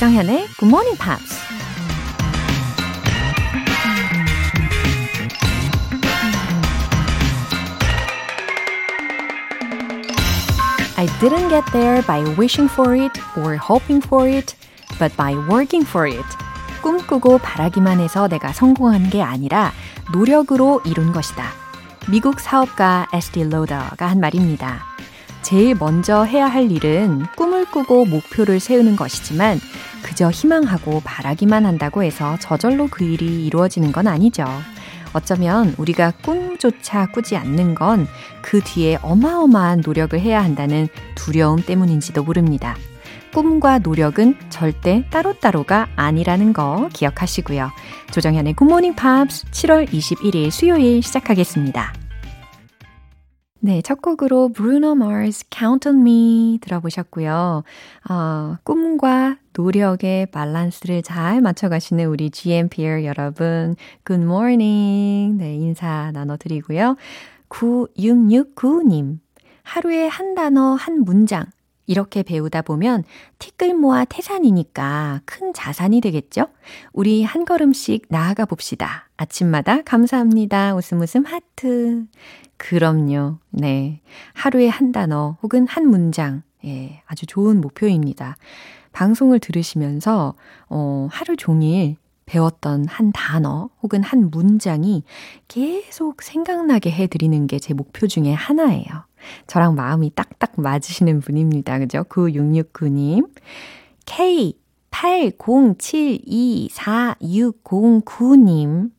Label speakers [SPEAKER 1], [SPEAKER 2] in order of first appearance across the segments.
[SPEAKER 1] 조정현의 Good Morning Pops. I didn't get there by wishing for it or hoping for it, but by working for it. 꿈꾸고 바라기만 해서 내가 성공한 게 아니라 노력으로 이룬 것이다. 미국 사업가 에스티 로더가 한 말입니다. 제일 먼저 해야 할 일은 꿈을 꾸고 목표를 세우는 것이지만 그저 희망하고 바라기만 한다고 해서 저절로 그 일이 이루어지는 건 아니죠. 어쩌면 우리가 꿈조차 꾸지 않는 건 그 뒤에 어마어마한 노력을 해야 한다는 두려움 때문인지도 모릅니다. 꿈과 노력은 절대 따로따로가 아니라는 거 기억하시고요. 조정현의 굿모닝 팝스 7월 21일 수요일 시작하겠습니다. 네, 첫 곡으로 Bruno Mars Count on Me 들어보셨고요. 어, 꿈과 노력의 밸런스를 잘 맞춰가시는 우리 GMPR 여러분, Good morning. 네, 인사 나눠드리고요. 9669님, 하루에 한 단어, 한 문장, 이렇게 배우다 보면 티끌 모아 태산이니까 큰 자산이 되겠죠? 우리 한 걸음씩 나아가 봅시다. 아침마다 감사합니다. 웃음 웃음 하트. 그럼요. 네. 하루에 한 단어 혹은 한 문장. 예, 아주 좋은 목표입니다. 방송을 들으시면서, 어, 하루 종일 배웠던 한 단어 혹은 한 문장이 계속 생각나게 해드리는 게 제 목표 중에 하나예요. 저랑 마음이 딱딱 맞으시는 분입니다. 그죠? 9669님. K80724609님.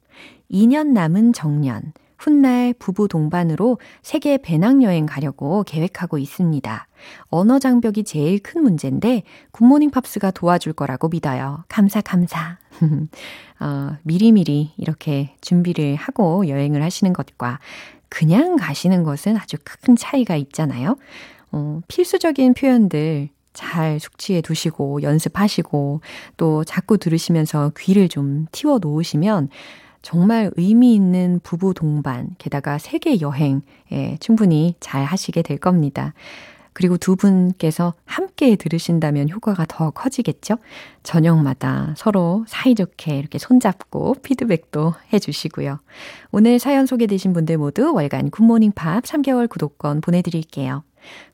[SPEAKER 1] 2년 남은 정년. 훗날 부부 동반으로 세계 배낭여행 가려고 계획하고 있습니다. 언어 장벽이 제일 큰 문제인데 굿모닝 팝스가 도와줄 거라고 믿어요. 감사, 감사. 어, 미리미리 이렇게 준비를 하고 여행을 하시는 것과 그냥 가시는 것은 아주 큰 차이가 있잖아요. 어, 필수적인 표현들 잘 숙지해 두시고 연습하시고 또 자꾸 들으시면서 귀를 좀 틔워 놓으시면 정말 의미 있는 부부 동반, 게다가 세계 여행, 예, 충분히 잘 하시게 될 겁니다. 그리고 두 분께서 함께 들으신다면 효과가 더 커지겠죠? 저녁마다 서로 사이좋게 이렇게 손잡고 피드백도 해주시고요. 오늘 사연 소개되신 분들 모두 월간 굿모닝 팝스 3개월 구독권 보내드릴게요.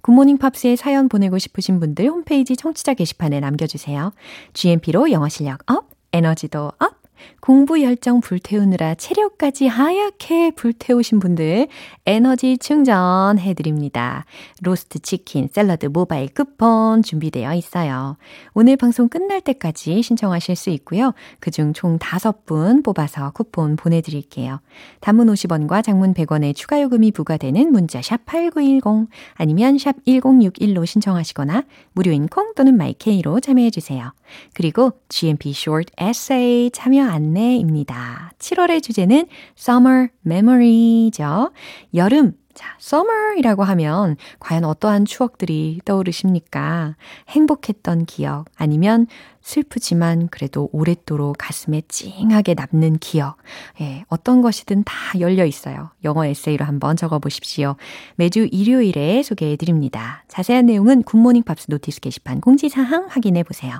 [SPEAKER 1] 굿모닝 팝스에 사연 보내고 싶으신 분들 홈페이지 청취자 게시판에 남겨주세요. GMP로 영어 실력 up, 에너지도 up, 공부 열정 불태우느라 체력까지 하얗게 불태우신 분들 에너지 충전해 드립니다. 로스트 치킨, 샐러드, 모바일 쿠폰 준비되어 있어요. 오늘 방송 끝날 때까지 신청하실 수 있고요. 그중 총 5분 뽑아서 쿠폰 보내 드릴게요. 단문 50원과 장문 100원의 추가 요금이 부과되는 문자 샵 8910 아니면 샵 1061로 신청하시거나 무료인 콩 또는 마이케이로 참여해 주세요. 그리고 GMP Short Essay 참여 안내입니다. 7월의 주제는 Summer Memory죠. 여름. 자, summer이라고 하면 과연 어떠한 추억들이 떠오르십니까? 행복했던 기억 아니면 슬프지만 그래도 오랫도록 가슴에 찡하게 남는 기억. 예, 어떤 것이든 다 열려 있어요. 영어 에세이로 한번 적어 보십시오. 매주 일요일에 소개해 드립니다. 자세한 내용은 굿모닝 팝스 notice 게시판 공지사항 확인해 보세요.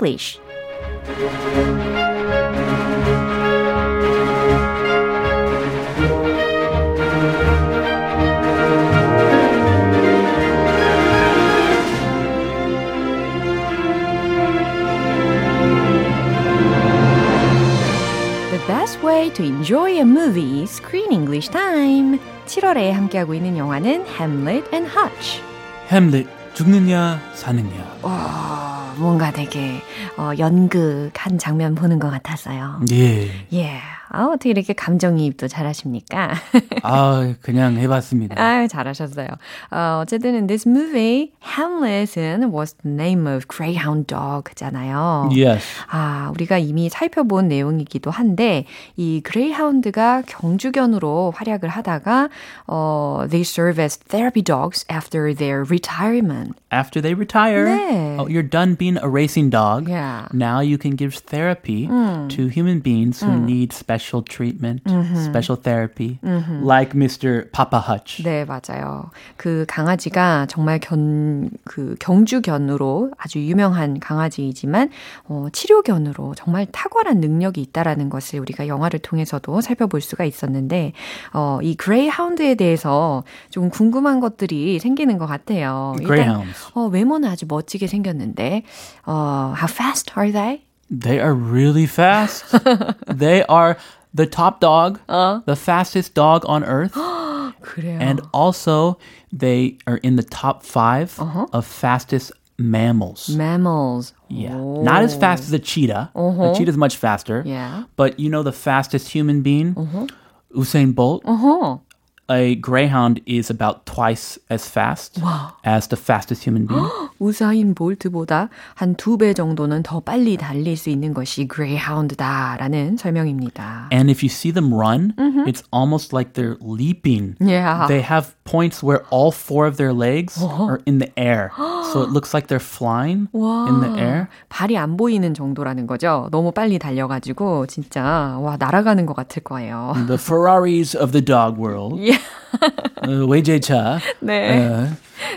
[SPEAKER 1] English. The best way to enjoy a movie, Screen English Time. 7월에 함께하고 있는 영화는 Hamlet and Hutch.
[SPEAKER 2] 햄릿 죽느냐 사느냐.
[SPEAKER 1] 와. 뭔가 되게 어, 연극 한 장면 보는 것 같았어요.
[SPEAKER 2] 예.
[SPEAKER 1] 예. 아, 어떻게 이렇게 감정이입도 잘하십니까?
[SPEAKER 2] 아, 그냥 해봤습니다.
[SPEAKER 1] 아, 잘하셨어요. 어, 어쨌든 in this movie, Hamlet은 was the name of Greyhound Dog잖아요.
[SPEAKER 2] Yes.
[SPEAKER 1] 아, 우리가 이미 살펴본 내용이기도 한데 이 그레이하운드가 경주견으로 활약을 하다가 어, they serve as therapy dogs after their retirement.
[SPEAKER 2] After they retire,
[SPEAKER 1] 네.
[SPEAKER 2] oh, you're done being a racing dog.
[SPEAKER 1] Yeah.
[SPEAKER 2] Now you can give therapy to human beings who need special treatment, special therapy, like Mr. Papa Hutch.
[SPEAKER 1] 네, 맞아요. 그 강아지가 정말 견, 그 경주견으로 아주 유명한 강아지이지만, 어, 치료견으로 정말 탁월한 능력이 있다라는 것을 우리가 영화를 통해서도 살펴볼 수가 있었는데, 어, 이 그레이하운드에 대해서 좀 궁금한 것들이 생기는 것 같아요. 일단. 어, 외모는 아주 멋지게 생겼는데, 어, how fast are they?
[SPEAKER 2] They are really fast. they are the top dog, uh. the fastest dog on earth. and also, they are in the top 5 uh-huh. of fastest mammals.
[SPEAKER 1] Mammals.
[SPEAKER 2] Yeah.
[SPEAKER 1] Oh.
[SPEAKER 2] Not as fast as a cheetah. Uh-huh. is much faster.
[SPEAKER 1] Yeah.
[SPEAKER 2] But you know the fastest human being? Uh-huh. Usain Bolt.
[SPEAKER 1] Uh-huh
[SPEAKER 2] A greyhound is about twice as fast as the fastest human being.
[SPEAKER 1] 우사인 볼트보다 한 두 배 정도는 더 빨리 달릴 수 있는 것이 그레이하운드다라는 설명입니다.
[SPEAKER 2] and if you see them run, it's almost like they're leaping.
[SPEAKER 1] Yeah.
[SPEAKER 2] They have points where all four of their legs are in the air. so it looks like they're flying in the air.
[SPEAKER 1] 발이 안 보이는 정도라는 거죠. 너무 빨리 달려가지고 진짜 와 날아가는 것 같을 거예요.
[SPEAKER 2] The Ferraris of the dog world.
[SPEAKER 1] Yeah.
[SPEAKER 2] 어, 외제차.
[SPEAKER 1] 네.
[SPEAKER 2] 어,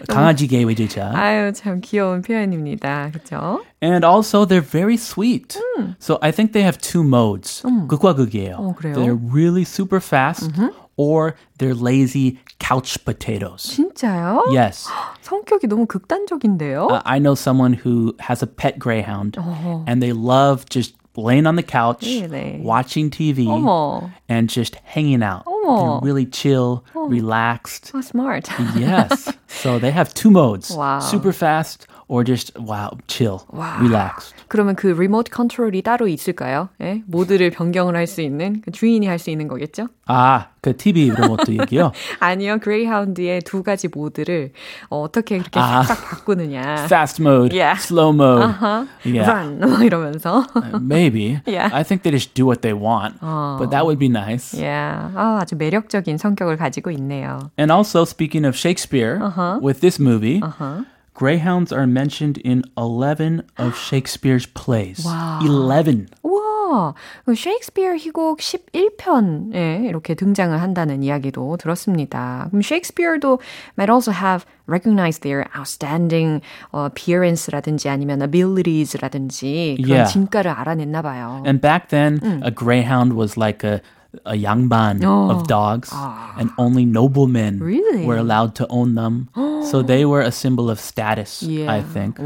[SPEAKER 2] 강아지계 외제차.
[SPEAKER 1] 아유 참 귀여운 표현입니다. 그렇죠?
[SPEAKER 2] And also, they're very sweet. So I think they have two modes. 극과 극이에요.
[SPEAKER 1] 어, 그래요?
[SPEAKER 2] They're really super fast, or they're lazy couch potatoes.
[SPEAKER 1] 진짜요?
[SPEAKER 2] Yes.
[SPEAKER 1] 성격이 너무 극단적인데요.
[SPEAKER 2] Uh, I know someone who has a pet greyhound, and they love just laying on the couch,
[SPEAKER 1] really?
[SPEAKER 2] watching TV,
[SPEAKER 1] 어머.
[SPEAKER 2] and just hanging out. They're really chill, oh. relaxed.
[SPEAKER 1] Oh, smart.
[SPEAKER 2] yes. So they have two modes
[SPEAKER 1] wow.
[SPEAKER 2] super fast or just, wow, chill,
[SPEAKER 1] Wow.
[SPEAKER 2] relaxed.
[SPEAKER 1] 그러면 그 리모트 컨트롤이 따로 있을까요? 예? 모드를 변경을 할 수 있는 그 주인이 할 수 있는 거겠죠?
[SPEAKER 2] 아, 그 TV 로봇도 얘기요.
[SPEAKER 1] 아니요, 그레이하운드의 두 가지 모드를 어, 떻게 그렇게
[SPEAKER 2] 아.
[SPEAKER 1] 싹싹 바꾸느냐.
[SPEAKER 2] Fast mode,
[SPEAKER 1] Yeah.
[SPEAKER 2] slow mode.
[SPEAKER 1] Uh-huh.
[SPEAKER 2] Yeah.
[SPEAKER 1] Run 뭐 이러면서.
[SPEAKER 2] Maybe.
[SPEAKER 1] Yeah.
[SPEAKER 2] I think they just do what they want. But that would be nice.
[SPEAKER 1] yeah. 아, 아주 매력적인 성격을 가지고 있네요.
[SPEAKER 2] And also, speaking of Shakespeare, with this movie,
[SPEAKER 1] Uh-huh.
[SPEAKER 2] greyhounds are mentioned in 11 of Shakespeare's plays.
[SPEAKER 1] Wow.
[SPEAKER 2] 11.
[SPEAKER 1] 우와, 그 셰익스피어 희곡 11편에 이렇게 등장을 한다는 이야기도 들었습니다. 그럼 셰익스피어도 might also have recognized their outstanding uh, appearance라든지 아니면 abilities라든지 그런
[SPEAKER 2] Yeah.
[SPEAKER 1] 진가를 알아냈나 봐요.
[SPEAKER 2] And back then, a greyhound was like a a 양반
[SPEAKER 1] Oh.
[SPEAKER 2] of dogs, and only noblemen
[SPEAKER 1] Really?
[SPEAKER 2] were allowed to own them. so they were a symbol of status,
[SPEAKER 1] Yeah.
[SPEAKER 2] I think.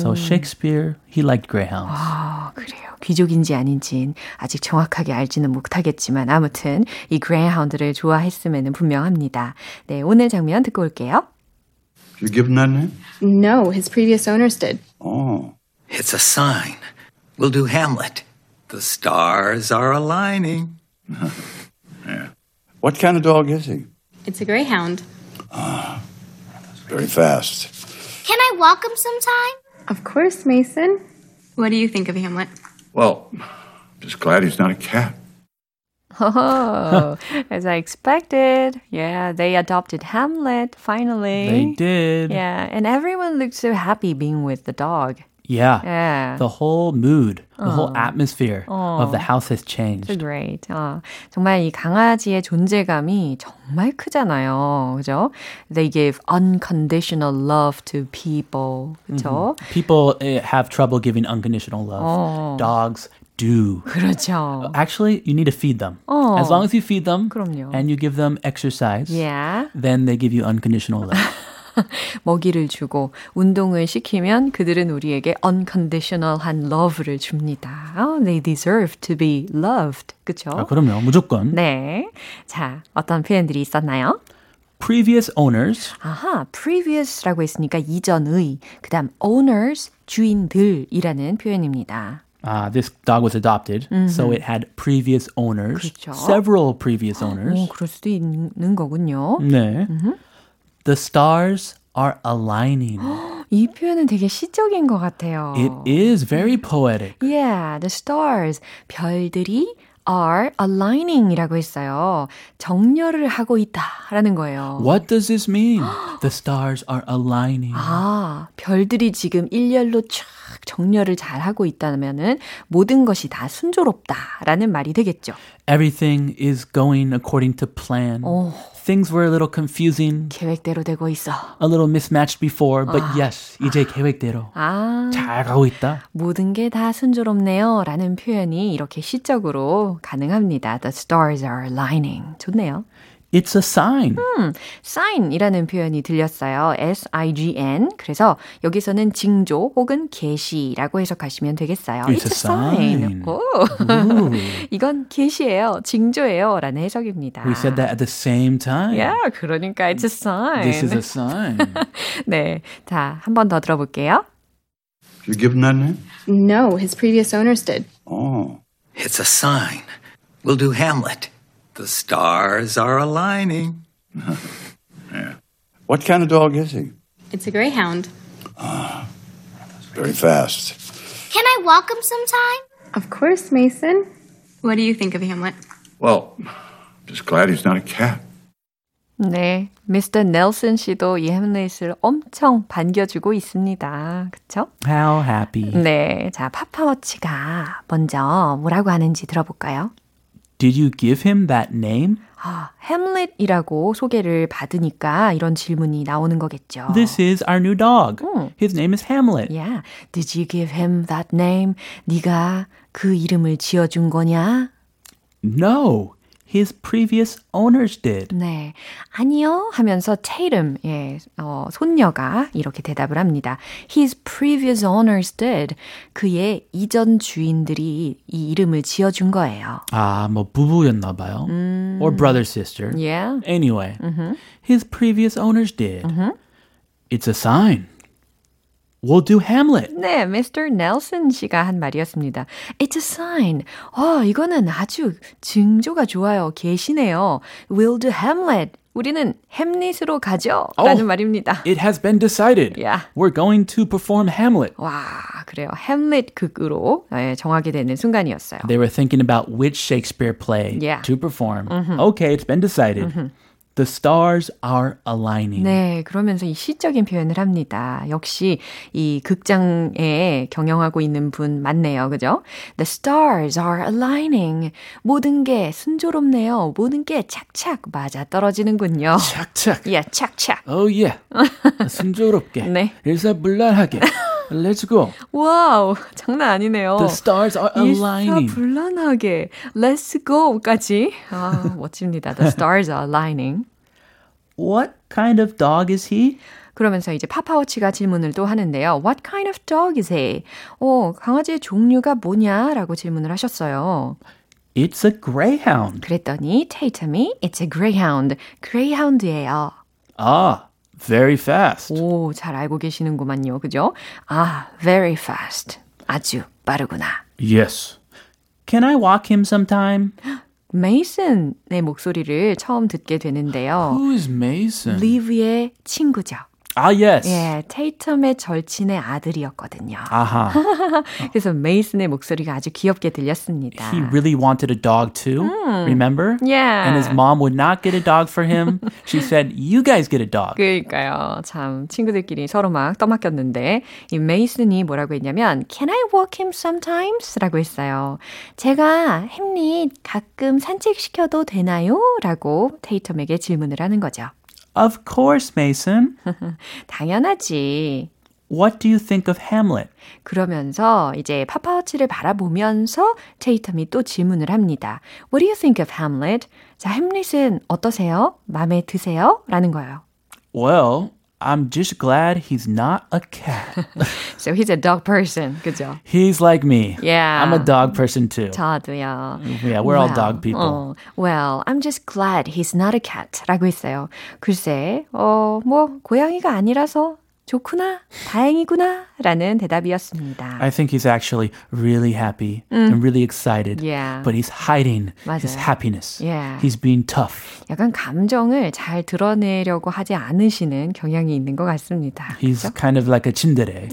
[SPEAKER 2] So Shakespeare, he liked greyhounds.
[SPEAKER 1] 아, 그래요. 귀족인지 아닌지는 아직 정확하게 알지는 못하겠지만 아무튼 이 그레이하운드를 좋아했음에는 분명합니다. 네, 오늘 장면 듣고 올게요.
[SPEAKER 3] You give him that name?
[SPEAKER 4] No, his previous owners did.
[SPEAKER 3] Oh.
[SPEAKER 5] It's a sign. We'll do Hamlet. The stars are aligning.
[SPEAKER 3] What kind of dog is he?
[SPEAKER 4] It's a greyhound.
[SPEAKER 3] Ah, very fast.
[SPEAKER 6] Can I walk him sometime?
[SPEAKER 4] Of course, Mason. What do you think of Hamlet?
[SPEAKER 3] Well, just glad he's not a cat.
[SPEAKER 1] Oh, as I expected. Yeah, they adopted Hamlet finally.
[SPEAKER 2] They did.
[SPEAKER 1] Yeah, and everyone looked so happy being with the dog.
[SPEAKER 2] Yeah.
[SPEAKER 1] Yeah.
[SPEAKER 2] The whole mood, the whole atmosphere of the house has
[SPEAKER 1] So
[SPEAKER 2] changed.
[SPEAKER 1] great. 아, 정말 이 강아지의 존재감이 정말 크잖아요. 그죠? They give unconditional love to people. 그죠?
[SPEAKER 2] People eh, have trouble giving unconditional love. Dogs do.
[SPEAKER 1] 그렇죠.
[SPEAKER 2] Actually, you need to feed them. As long as you feed them
[SPEAKER 1] 그럼요.
[SPEAKER 2] and you give them exercise,
[SPEAKER 1] Yeah.
[SPEAKER 2] then they give you unconditional love.
[SPEAKER 1] 먹이를 주고 운동을 시키면 그들은 우리에게 unconditional한 love를 줍니다. Oh, they deserve to be loved. 그쵸?
[SPEAKER 2] 아, 그럼요. 무조건.
[SPEAKER 1] 네. 자, 어떤 표현들이 있었나요?
[SPEAKER 2] previous owners.
[SPEAKER 1] 아하, previously,라고 했으니까 이전의, 그 다음 owners, 주인들이라는 표현입니다.
[SPEAKER 2] Uh, this dog was adopted, so it had previous owners,
[SPEAKER 1] 그렇죠.
[SPEAKER 2] several previous owners.
[SPEAKER 1] 오, 그럴 수도 있는 거군요.
[SPEAKER 2] 네. The stars are aligning.
[SPEAKER 1] 이 표현은 되게 시적인 것 같아요.
[SPEAKER 2] It is very poetic.
[SPEAKER 1] Yeah, the stars. 별들이 are aligning 이라고 했어요. 정렬을 하고 있다라는 거예요.
[SPEAKER 2] What does this mean? The stars are aligning.
[SPEAKER 1] 아, 별들이 지금 일렬로 쫙 정렬을 잘 하고 있다면은 모든 것이 다 순조롭다라는 말이 되겠죠.
[SPEAKER 2] Everything is going according to plan.
[SPEAKER 1] 오,
[SPEAKER 2] Things were a little confusing,
[SPEAKER 1] 계획대로 되고 있어.
[SPEAKER 2] a little mismatched before, but yes, 이제 계획대로
[SPEAKER 1] 아,
[SPEAKER 2] 잘 가고 있다.
[SPEAKER 1] 모든 게 다 순조롭네요. 라는 표현이 이렇게 시적으로 가능합니다. The stars are aligning. 좋네요.
[SPEAKER 2] It's a sign.
[SPEAKER 1] sign이라는 표현이 들렸어요. S-I-G-N. 그래서 여기서는 징조 혹은 계시라고 해석하시면 되겠어요.
[SPEAKER 2] It's a sign.
[SPEAKER 1] 오, 이건 계시예요. 징조예요. 라는 해석입니다.
[SPEAKER 2] We said that at the same time.
[SPEAKER 1] Yeah, 그러니까 it's a sign.
[SPEAKER 2] This is a sign.
[SPEAKER 1] 네. 자, 한 번 더 들어볼게요.
[SPEAKER 3] You give him that name?
[SPEAKER 4] No, his previous owners did.
[SPEAKER 3] Oh.
[SPEAKER 5] It's a sign. We'll do Hamlet. The stars are aligning.
[SPEAKER 3] What kind of dog is he?
[SPEAKER 4] It's a greyhound.
[SPEAKER 3] Very fast.
[SPEAKER 6] Can I walk him sometime?
[SPEAKER 4] Of course, Mason. What do you think of Hamlet?
[SPEAKER 3] Well, just glad he's not a cat.
[SPEAKER 1] 네. 미스터 넬슨 씨도 이 햄릿을 엄청 반겨주고 있습니다. 그쵸?
[SPEAKER 2] How happy.
[SPEAKER 1] 네. 자, 파파워치가 먼저 뭐라고 하는지 들어볼까요?
[SPEAKER 2] Did you give him that name?
[SPEAKER 1] 아, 햄릿이라고 소개를 받으니까 이런 질문이 나오는 거겠죠.
[SPEAKER 2] This is our new dog. His name is Hamlet.
[SPEAKER 1] Yeah. Did you give him that name? 네가 그 이름을 지어준 거냐?
[SPEAKER 2] No, His previous owners did.
[SPEAKER 1] 네. 아니요 하면서 Tatum, 예, 어, 손녀가 이렇게 대답을 합니다. His previous owners did. 그의 이전 주인들이 이 이름을 지어 준 거예요.
[SPEAKER 2] 아, 뭐 부부였나 봐요. Or brother sister.
[SPEAKER 1] Yeah.
[SPEAKER 2] Anyway, his previous owners did. It's a sign. We'll do Hamlet.
[SPEAKER 1] 네, Mr. Nelson 씨가 한 말이었습니다. It's a sign. 어, 이거는 아주 징조가 좋아요. 계시네요. We'll do Hamlet. 우리는 햄릿으로 가죠. 라는 말입니다.
[SPEAKER 2] It has been decided.
[SPEAKER 1] Yeah.
[SPEAKER 2] We're going to perform Hamlet.
[SPEAKER 1] 와, 그래요. 햄릿 극으로 예, 정하게 되는 순간이었어요.
[SPEAKER 2] They were thinking about which Shakespeare play
[SPEAKER 1] Yeah.
[SPEAKER 2] to perform. Okay, it's been decided. The stars are aligning.
[SPEAKER 1] 네, 그러면서 이 시적인 표현을 합니다. 역시 이 극장에 경영하고 있는 분 맞네요. 그죠? The stars are aligning. 모든 게 순조롭네요. 모든 게 착착 맞아 떨어지는군요.
[SPEAKER 2] 착착.
[SPEAKER 1] 예, 착착.
[SPEAKER 2] Oh yeah. 순조롭게.
[SPEAKER 1] 네.
[SPEAKER 2] 일사불란하게. Let's go.
[SPEAKER 1] 와우, 장난 아니네요.
[SPEAKER 2] The stars are aligning.
[SPEAKER 1] 일사불란하게 Let's go까지. 아, 멋집니다. The stars are aligning.
[SPEAKER 2] What kind of dog is he?
[SPEAKER 1] 그러면서 이제 파파워치가 질문을 또 하는데요. What kind of dog is he? 어, 강아지의 종류가 뭐냐라고 질문을 하셨어요.
[SPEAKER 2] It's a greyhound.
[SPEAKER 1] 그랬더니 테이텀이 It's a greyhound. greyhound예요.
[SPEAKER 2] Ah, very fast.
[SPEAKER 1] 오, 잘 알고 계시는구만요. 그죠? 아, very fast. 아주 빠르구나.
[SPEAKER 2] Yes. Can I walk him sometime?
[SPEAKER 1] 메이슨의 목소리를 처음 듣게 되는데요.
[SPEAKER 2] Who is Mason?
[SPEAKER 1] 리브의 친구죠.
[SPEAKER 2] Ah, yes.
[SPEAKER 1] 예, 테이텀의 절친의 아들이었거든요.
[SPEAKER 2] Aha.
[SPEAKER 1] 그래서 메이슨의 목소리가 아주 귀엽게 들렸습니다.
[SPEAKER 2] He really wanted a dog too. Remember?
[SPEAKER 1] Yeah.
[SPEAKER 2] And his mom would not get a dog for him. She said, "You guys get a dog."
[SPEAKER 1] 그러니까요. 참 친구들끼리 서로 막 떠맡겼는데 이 메이슨이 뭐라고 했냐면 Can I walk him sometimes? 라고 했어요. 제가 햄릿 가끔 산책시켜도 되나요? 라고 테이텀에게 질문을 하는 거죠.
[SPEAKER 2] Of course, Mason.
[SPEAKER 1] 당연하지.
[SPEAKER 2] What do you think of Hamlet?
[SPEAKER 1] 그러면서 이제 파파워치를 바라보면서 테이텀이 또 질문을 합니다. What do you think of Hamlet? 자, 햄릿은 어떠세요? 마음에 드세요? 라는 거예요.
[SPEAKER 2] Well, I'm just glad he's not a cat.
[SPEAKER 1] So he's a dog person. 그죠?
[SPEAKER 2] he's like me.
[SPEAKER 1] Yeah.
[SPEAKER 2] I'm a dog person too.
[SPEAKER 1] 저도요.
[SPEAKER 2] Yeah, we're all
[SPEAKER 1] Well,
[SPEAKER 2] dog people.
[SPEAKER 1] 어, well, I'm just glad he's not a cat. 라고 했어요. 글쎄, 어, 뭐, 고양이가 아니라서 좋구나, 다행이구나, 라는 대답이었습니다.
[SPEAKER 2] I think he's actually really happy and really excited.
[SPEAKER 1] Yeah.
[SPEAKER 2] But he's hiding his
[SPEAKER 1] 맞아요.
[SPEAKER 2] happiness.
[SPEAKER 1] Yeah.
[SPEAKER 2] He's being tough.
[SPEAKER 1] 약간 감정을 잘 드러내려고 하지 않으시는 경향이 있는 것 같습니다.
[SPEAKER 2] He's kind of like a tsundere.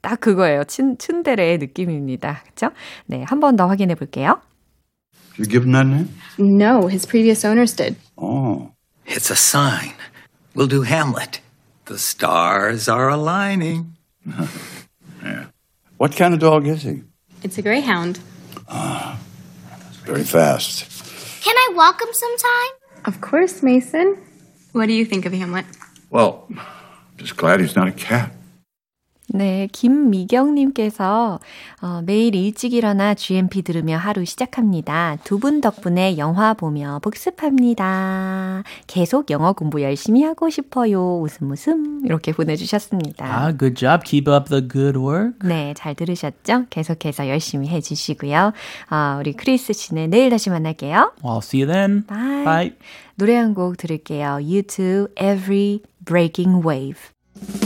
[SPEAKER 1] 딱 그거예요. 친, 츤데레의 느낌입니다. 그렇죠? 네, 한 번 더 확인해 볼게요.
[SPEAKER 3] You give him that name?
[SPEAKER 4] No, his previous owners did.
[SPEAKER 3] Oh.
[SPEAKER 5] It's a sign. We'll do Hamlet. The stars are aligning. yeah.
[SPEAKER 3] What kind of dog is he?
[SPEAKER 4] It's a greyhound.
[SPEAKER 3] Ah, very fast.
[SPEAKER 6] Can I walk him sometime?
[SPEAKER 4] Of course, Mason. What do you think of Hamlet?
[SPEAKER 3] Well, just glad he's not a cat.
[SPEAKER 1] 네, 김미경님께서 어, 매일 일찍 일어나 GMP 들으며 하루 시작합니다. 두 분 덕분에 영화 보며 복습합니다. 계속 영어 공부 열심히 하고 싶어요. 웃음 웃음 이렇게 보내주셨습니다.
[SPEAKER 2] Ah, good job. Keep up the good work.
[SPEAKER 1] 네, 잘 들으셨죠? 계속해서 열심히 해주시고요. 어, 우리 크리스 씨는 내일 다시 만날게요.
[SPEAKER 2] Well, I'll see you then.
[SPEAKER 1] Bye.
[SPEAKER 2] Bye.
[SPEAKER 1] 노래 한 곡 들을게요. U2 Every Breaking Wave.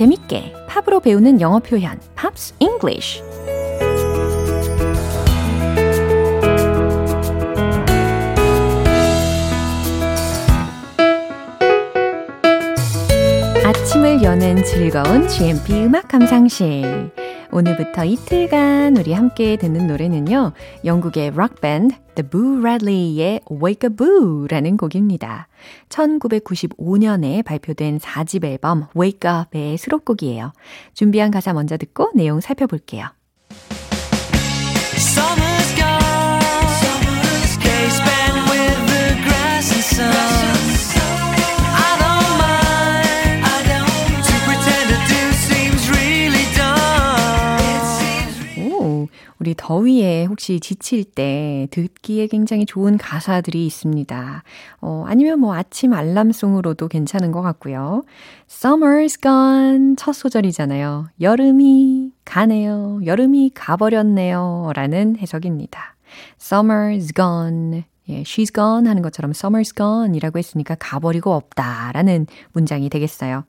[SPEAKER 1] 재밌게 팝으로 배우는 영어 표현 Pops English 아침을 여는 즐거운 GMP 음악 감상실 오늘부터 이틀간 우리 함께 듣는 노래는요. 영국의 록밴드 The Boo Radleys의 Wake Up Boo라는 곡입니다. 1995년에 발표된 4집 앨범 Wake Up의 수록곡이에요. 준비한 가사 먼저 듣고 내용 살펴볼게요. 우리 더위에 혹시 지칠 때 듣기에 굉장히 좋은 가사들이 있습니다. 어, 아니면 뭐 아침 알람송으로도 괜찮은 것 같고요. Summer's gone 첫 소절이잖아요. 여름이 가네요. 여름이 가버렸네요. 라는 해석입니다. Summer's gone. 예, she's gone 하는 것처럼 summer's gone 이라고 했으니까 가버리고 없다 라는 문장이 되겠어요.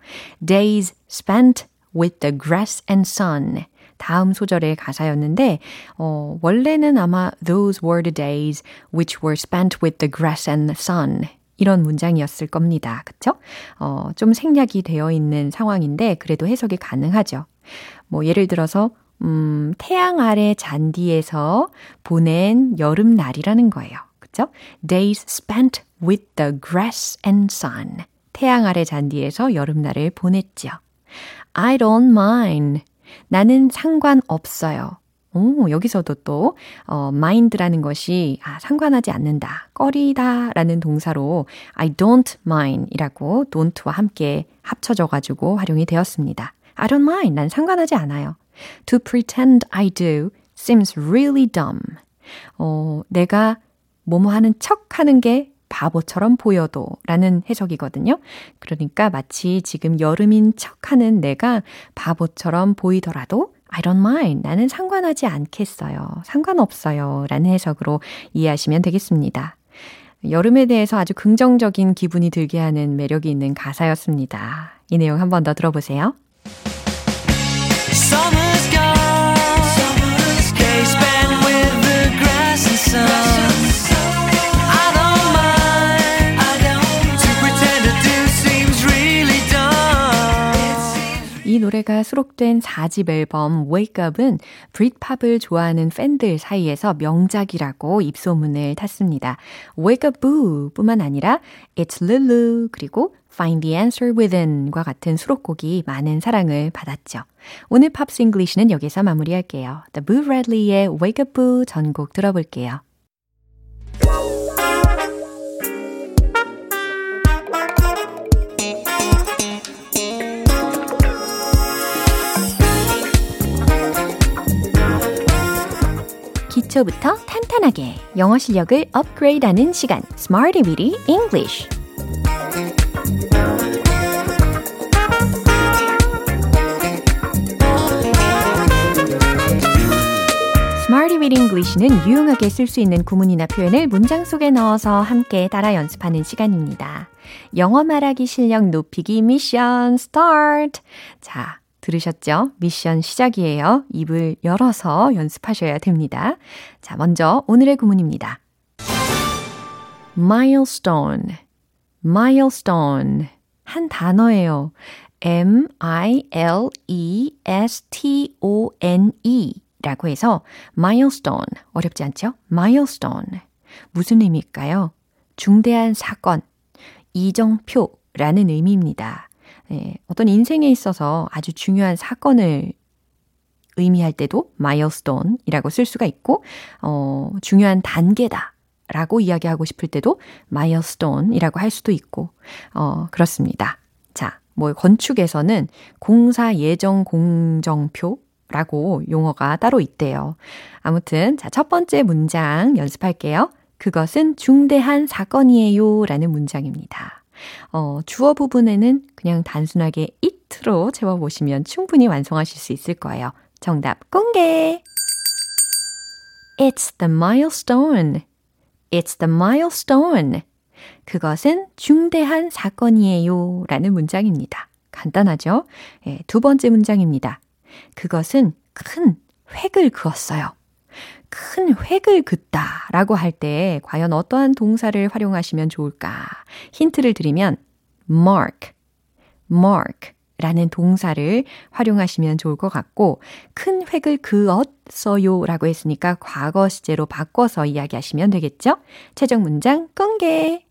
[SPEAKER 1] Days spent with the grass and sun. 다음 소절의 가사였는데, 어, 원래는 아마 those were the days which were spent with the grass and the sun. 이런 문장이었을 겁니다. 그쵸? 어, 좀 생략이 되어 있는 상황인데, 그래도 해석이 가능하죠. 뭐, 예를 들어서, 음, 태양 아래 잔디에서 보낸 여름 날이라는 거예요. 그쵸? Days spent with the grass and sun. 태양 아래 잔디에서 여름날을 보냈죠. I don't mind. 나는 상관없어요. 오, 여기서도 또, 어, mind라는 것이, 아, 상관하지 않는다, 꺼리다 라는 동사로 I don't mind 이라고 don't와 함께 합쳐져가지고 활용이 되었습니다. I don't mind. 난 상관하지 않아요. To pretend I do seems really dumb. 어, 내가 뭐뭐 하는 척 하는 게 바보처럼 보여도 라는 해석이거든요. 그러니까 마치 지금 여름인 척 하는 내가 바보처럼 보이더라도 I don't mind. 나는 상관하지 않겠어요. 상관없어요. 라는 해석으로 이해하시면 되겠습니다. 여름에 대해서 아주 긍정적인 기분이 들게 하는 매력이 있는 가사였습니다. 이 내용 한 번 더 들어보세요.
[SPEAKER 7] Summer's gone.
[SPEAKER 1] 노래가 수록된 4집 앨범 Wake Up은 Britpop을 좋아하는 팬들 사이에서 명작이라고 입소문을 탔습니다. Wake Up Boo 뿐만 아니라 It's Lulu 그리고 Find the Answer Within과 같은 수록곡이 많은 사랑을 받았죠. 오늘 Pops English는 여기서 마무리할게요. The Boo Radleys의 Wake Up Boo 전곡 들어볼게요. 기초부터 탄탄하게 영어 실력을 업그레이드하는 시간 Smarty Weedy English Smarty with English는 유용하게 쓸 수 있는 구문이나 표현을 문장 속에 넣어서 함께 따라 연습하는 시간입니다. 영어 말하기 실력 높이기 미션 스타트! 자, 들으셨죠? 미션 시작이에요. 입을 열어서 연습하셔야 됩니다. 자, 먼저 오늘의 구문입니다. milestone, milestone. 한 단어예요. M-I-L-E-S-T-O-N-E 라고 해서 milestone. 어렵지 않죠? milestone. 무슨 의미일까요? 중대한 사건, 이정표라는 의미입니다. 네, 어떤 인생에 있어서 아주 중요한 사건을 의미할 때도 milestone이라고 쓸 수가 있고, 어, 중요한 단계다. 라고 이야기하고 싶을 때도 milestone이라고 할 수도 있고, 어, 그렇습니다. 자, 뭐, 건축에서는 공사 예정 공정표 라고 용어가 따로 있대요. 아무튼, 자, 첫 번째 문장 연습할게요. 그것은 중대한 사건이에요. 라는 문장입니다. 어, 주어 부분에는 그냥 단순하게 it로 채워보시면 충분히 완성하실 수 있을 거예요. 정답 공개! It's the milestone. It's the milestone. 그것은 중대한 사건이에요. 라는 문장입니다. 간단하죠? 예, 두 번째 문장입니다. 그것은 큰 획을 그었어요. 큰 획을 긋다 라고 할 때 과연 어떠한 동사를 활용하시면 좋을까? 힌트를 드리면 mark, mark 라는 동사를 활용하시면 좋을 것 같고 큰 획을 그었어요 라고 했으니까 과거 시제로 바꿔서 이야기하시면 되겠죠? 최종 문장 공개!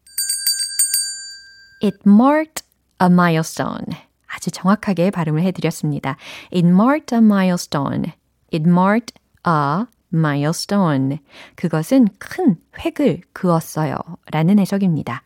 [SPEAKER 1] It marked a milestone. 아주 정확하게 발음을 해드렸습니다. It marked a milestone. It marked a milestone. 그것은 큰 획을 그었어요. 라는 해석입니다.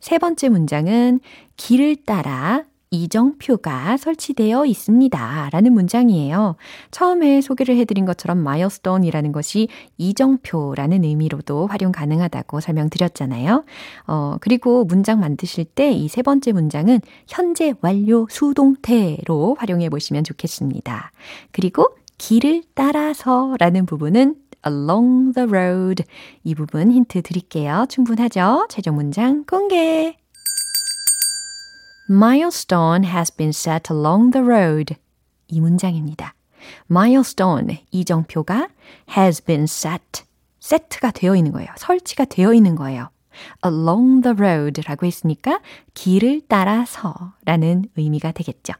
[SPEAKER 1] 세 번째 문장은 길을 따라 이정표가 설치되어 있습니다. 라는 문장이에요. 처음에 소개를 해드린 것처럼 milestone이라는 것이 이정표라는 의미로도 활용 가능하다고 설명드렸잖아요. 어, 그리고 문장 만드실 때 이 세 번째 문장은 현재 완료 수동태로 활용해 보시면 좋겠습니다. 그리고 길을 따라서 라는 부분은 along the road. 이 부분 힌트 드릴게요. 충분하죠? 최종 문장 공개. Milestone has been set along the road. 이 문장입니다. Milestone, 이정표가 has been set. set가 되어 있는 거예요. 설치가 되어 있는 거예요. along the road 라고 했으니까 길을 따라서 라는 의미가 되겠죠.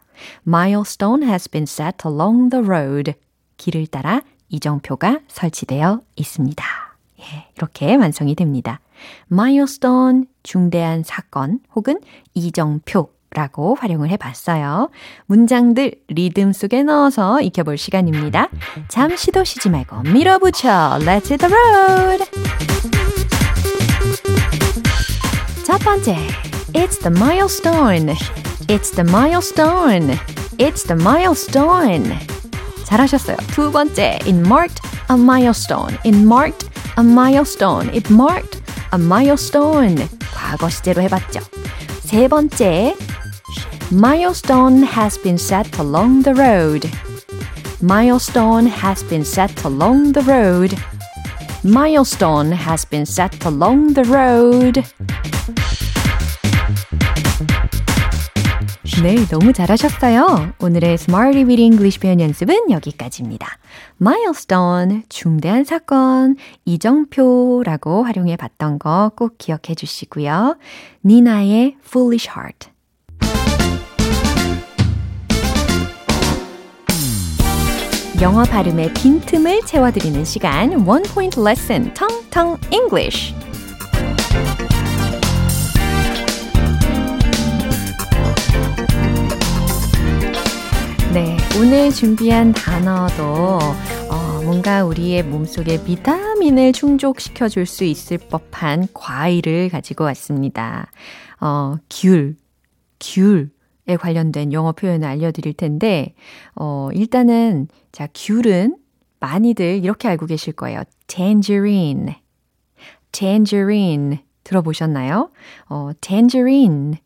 [SPEAKER 1] Milestone has been set along the road. 길을 따라 이정표가 설치되어 있습니다. 예, 이렇게 완성이 됩니다. milestone, 중대한 사건 혹은 이정표 라고 활용을 해봤어요. 문장들 리듬 속에 넣어서 익혀볼 시간입니다. 잠시도 쉬지 말고 밀어붙여 Let's hit the road! 첫 번째 It's the milestone It's the milestone It's the milestone 잘하셨어요. 두 번째 It marked a milestone It marked a milestone It marked a milestone 과거 시제로 해봤죠. 세 번째 Milestone has been set along the road. Milestone has been set along the road. Milestone has been set along the road. 네, 너무 잘하셨어요. 오늘의 Smarty with English 표현 연습은 여기까지입니다. Milestone, 중대한 사건, 이정표라고 활용해 봤던 거 꼭 기억해 주시고요. 니나의 Foolish Heart. 영어 발음의 빈틈을 채워드리는 시간 One Point Lesson 텅텅 English 오늘 준비한 단어도 어, 뭔가 우리의 몸속에 비타민을 충족시켜 줄 수 있을 법한 과일을 가지고 왔습니다. 어, 귤, 귤에 관련된 영어 표현을 알려드릴 텐데, 어, 일단은, 자, 귤은 많이들 이렇게 알고 계실 거예요. tangerine, tangerine. 들어보셨나요? 어, tangerine,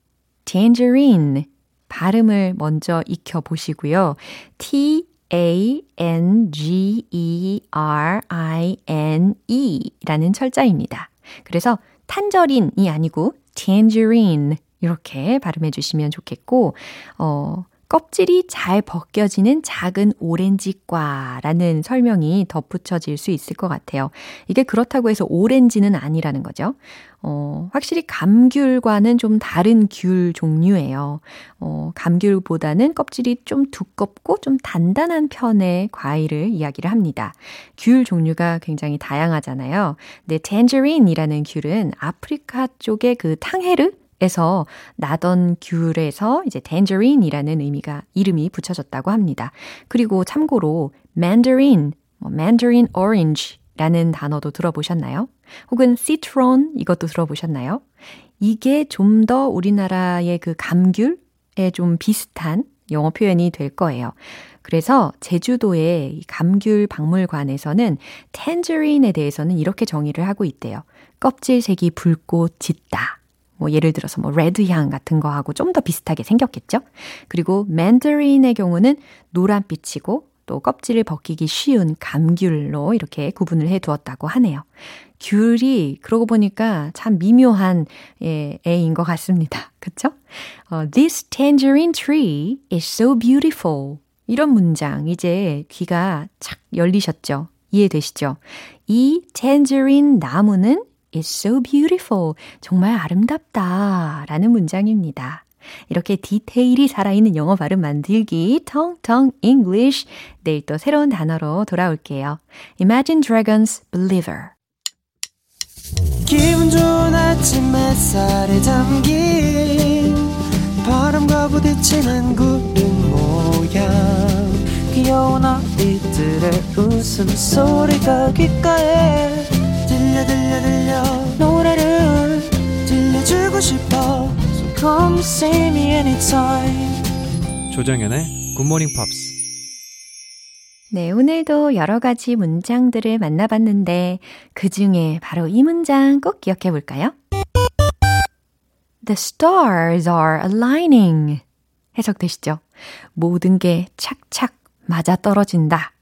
[SPEAKER 1] tangerine. 발음을 먼저 익혀 보시고요. T A N G E R I N E 라는 철자입니다. 그래서 탄저린이 아니고 tangerine 이렇게 발음해 주시면 좋겠고 어 껍질이 잘 벗겨지는 작은 오렌지과라는 설명이 덧붙여질 수 있을 것 같아요. 이게 그렇다고 해서 오렌지는 아니라는 거죠. 어, 확실히 감귤과는 좀 다른 귤 종류예요. 어, 감귤보다는 껍질이 좀 두껍고 좀 단단한 편의 과일을 이야기를 합니다. 귤 종류가 굉장히 다양하잖아요. 근데 tangerine 이라는 귤은 아프리카 쪽의 그 탕헤르 에서 나던 귤에서 이제 tangerine이라는 의미가 이름이 붙여졌다고 합니다. 그리고 참고로 mandarin, 뭐 mandarin orange 라는 단어도 들어보셨나요? 혹은 citron 이것도 들어보셨나요? 이게 좀 더 우리나라의 그 감귤에 좀 비슷한 영어 표현이 될 거예요. 그래서 제주도의 감귤 박물관에서는 tangerine 에 대해서는 이렇게 정의를 하고 있대요. 껍질색이 붉고 짙다. 뭐 예를 들어서 뭐 레드 향 같은 거하고 좀 더 비슷하게 생겼겠죠? 그리고 맨더린의 경우는 노란빛이고 또 껍질을 벗기기 쉬운 감귤로 이렇게 구분을 해 두었다고 하네요. 귤이 그러고 보니까 참 미묘한 예, 애인 것 같습니다. 그쵸? 어, This tangerine tree is so beautiful. 이런 문장 이제 귀가 착 열리셨죠? 이해되시죠? 이 tangerine 나무는 is so beautiful. 정말 아름답다. 라는 문장입니다. 이렇게 디테일이 살아있는 영어 발음 만들기, 텅텅 English. 내일 또 새로운 단어로 돌아올게요. Imagine Dragons Believer.
[SPEAKER 7] 기분 좋은 아침 햇살에 담긴 바람과 부딪히는 구름 모양 귀여운 아이들의 웃음소리가 귓가에 들려 들려 들려 노래를 들려주고 싶어 come see me anytime
[SPEAKER 8] 조정연의 굿모닝 팝스
[SPEAKER 1] 네, 오늘도 여러 가지 문장들을 만나봤는데 그 중에 바로 이 문장 꼭 기억해 볼까요? The stars are aligning. 해석되시죠? 모든 게 착착 맞아 떨어진다.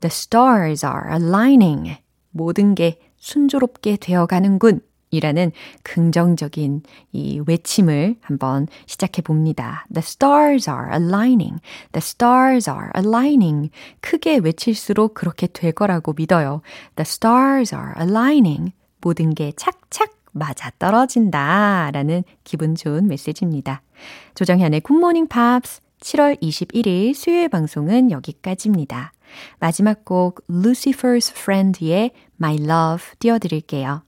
[SPEAKER 1] The stars are aligning. 모든 게 순조롭게 되어가는군. 이라는 긍정적인 이 외침을 한번 시작해 봅니다. The stars are aligning. The stars are aligning. 크게 외칠수록 그렇게 될 거라고 믿어요. The stars are aligning. 모든 게 착착 맞아 떨어진다. 라는 기분 좋은 메시지입니다. 조정현의 굿모닝 팝스 7월 21일 수요일 방송은 여기까지입니다. 마지막 곡 Lucifer's Friend의 My Love 띄워드릴게요.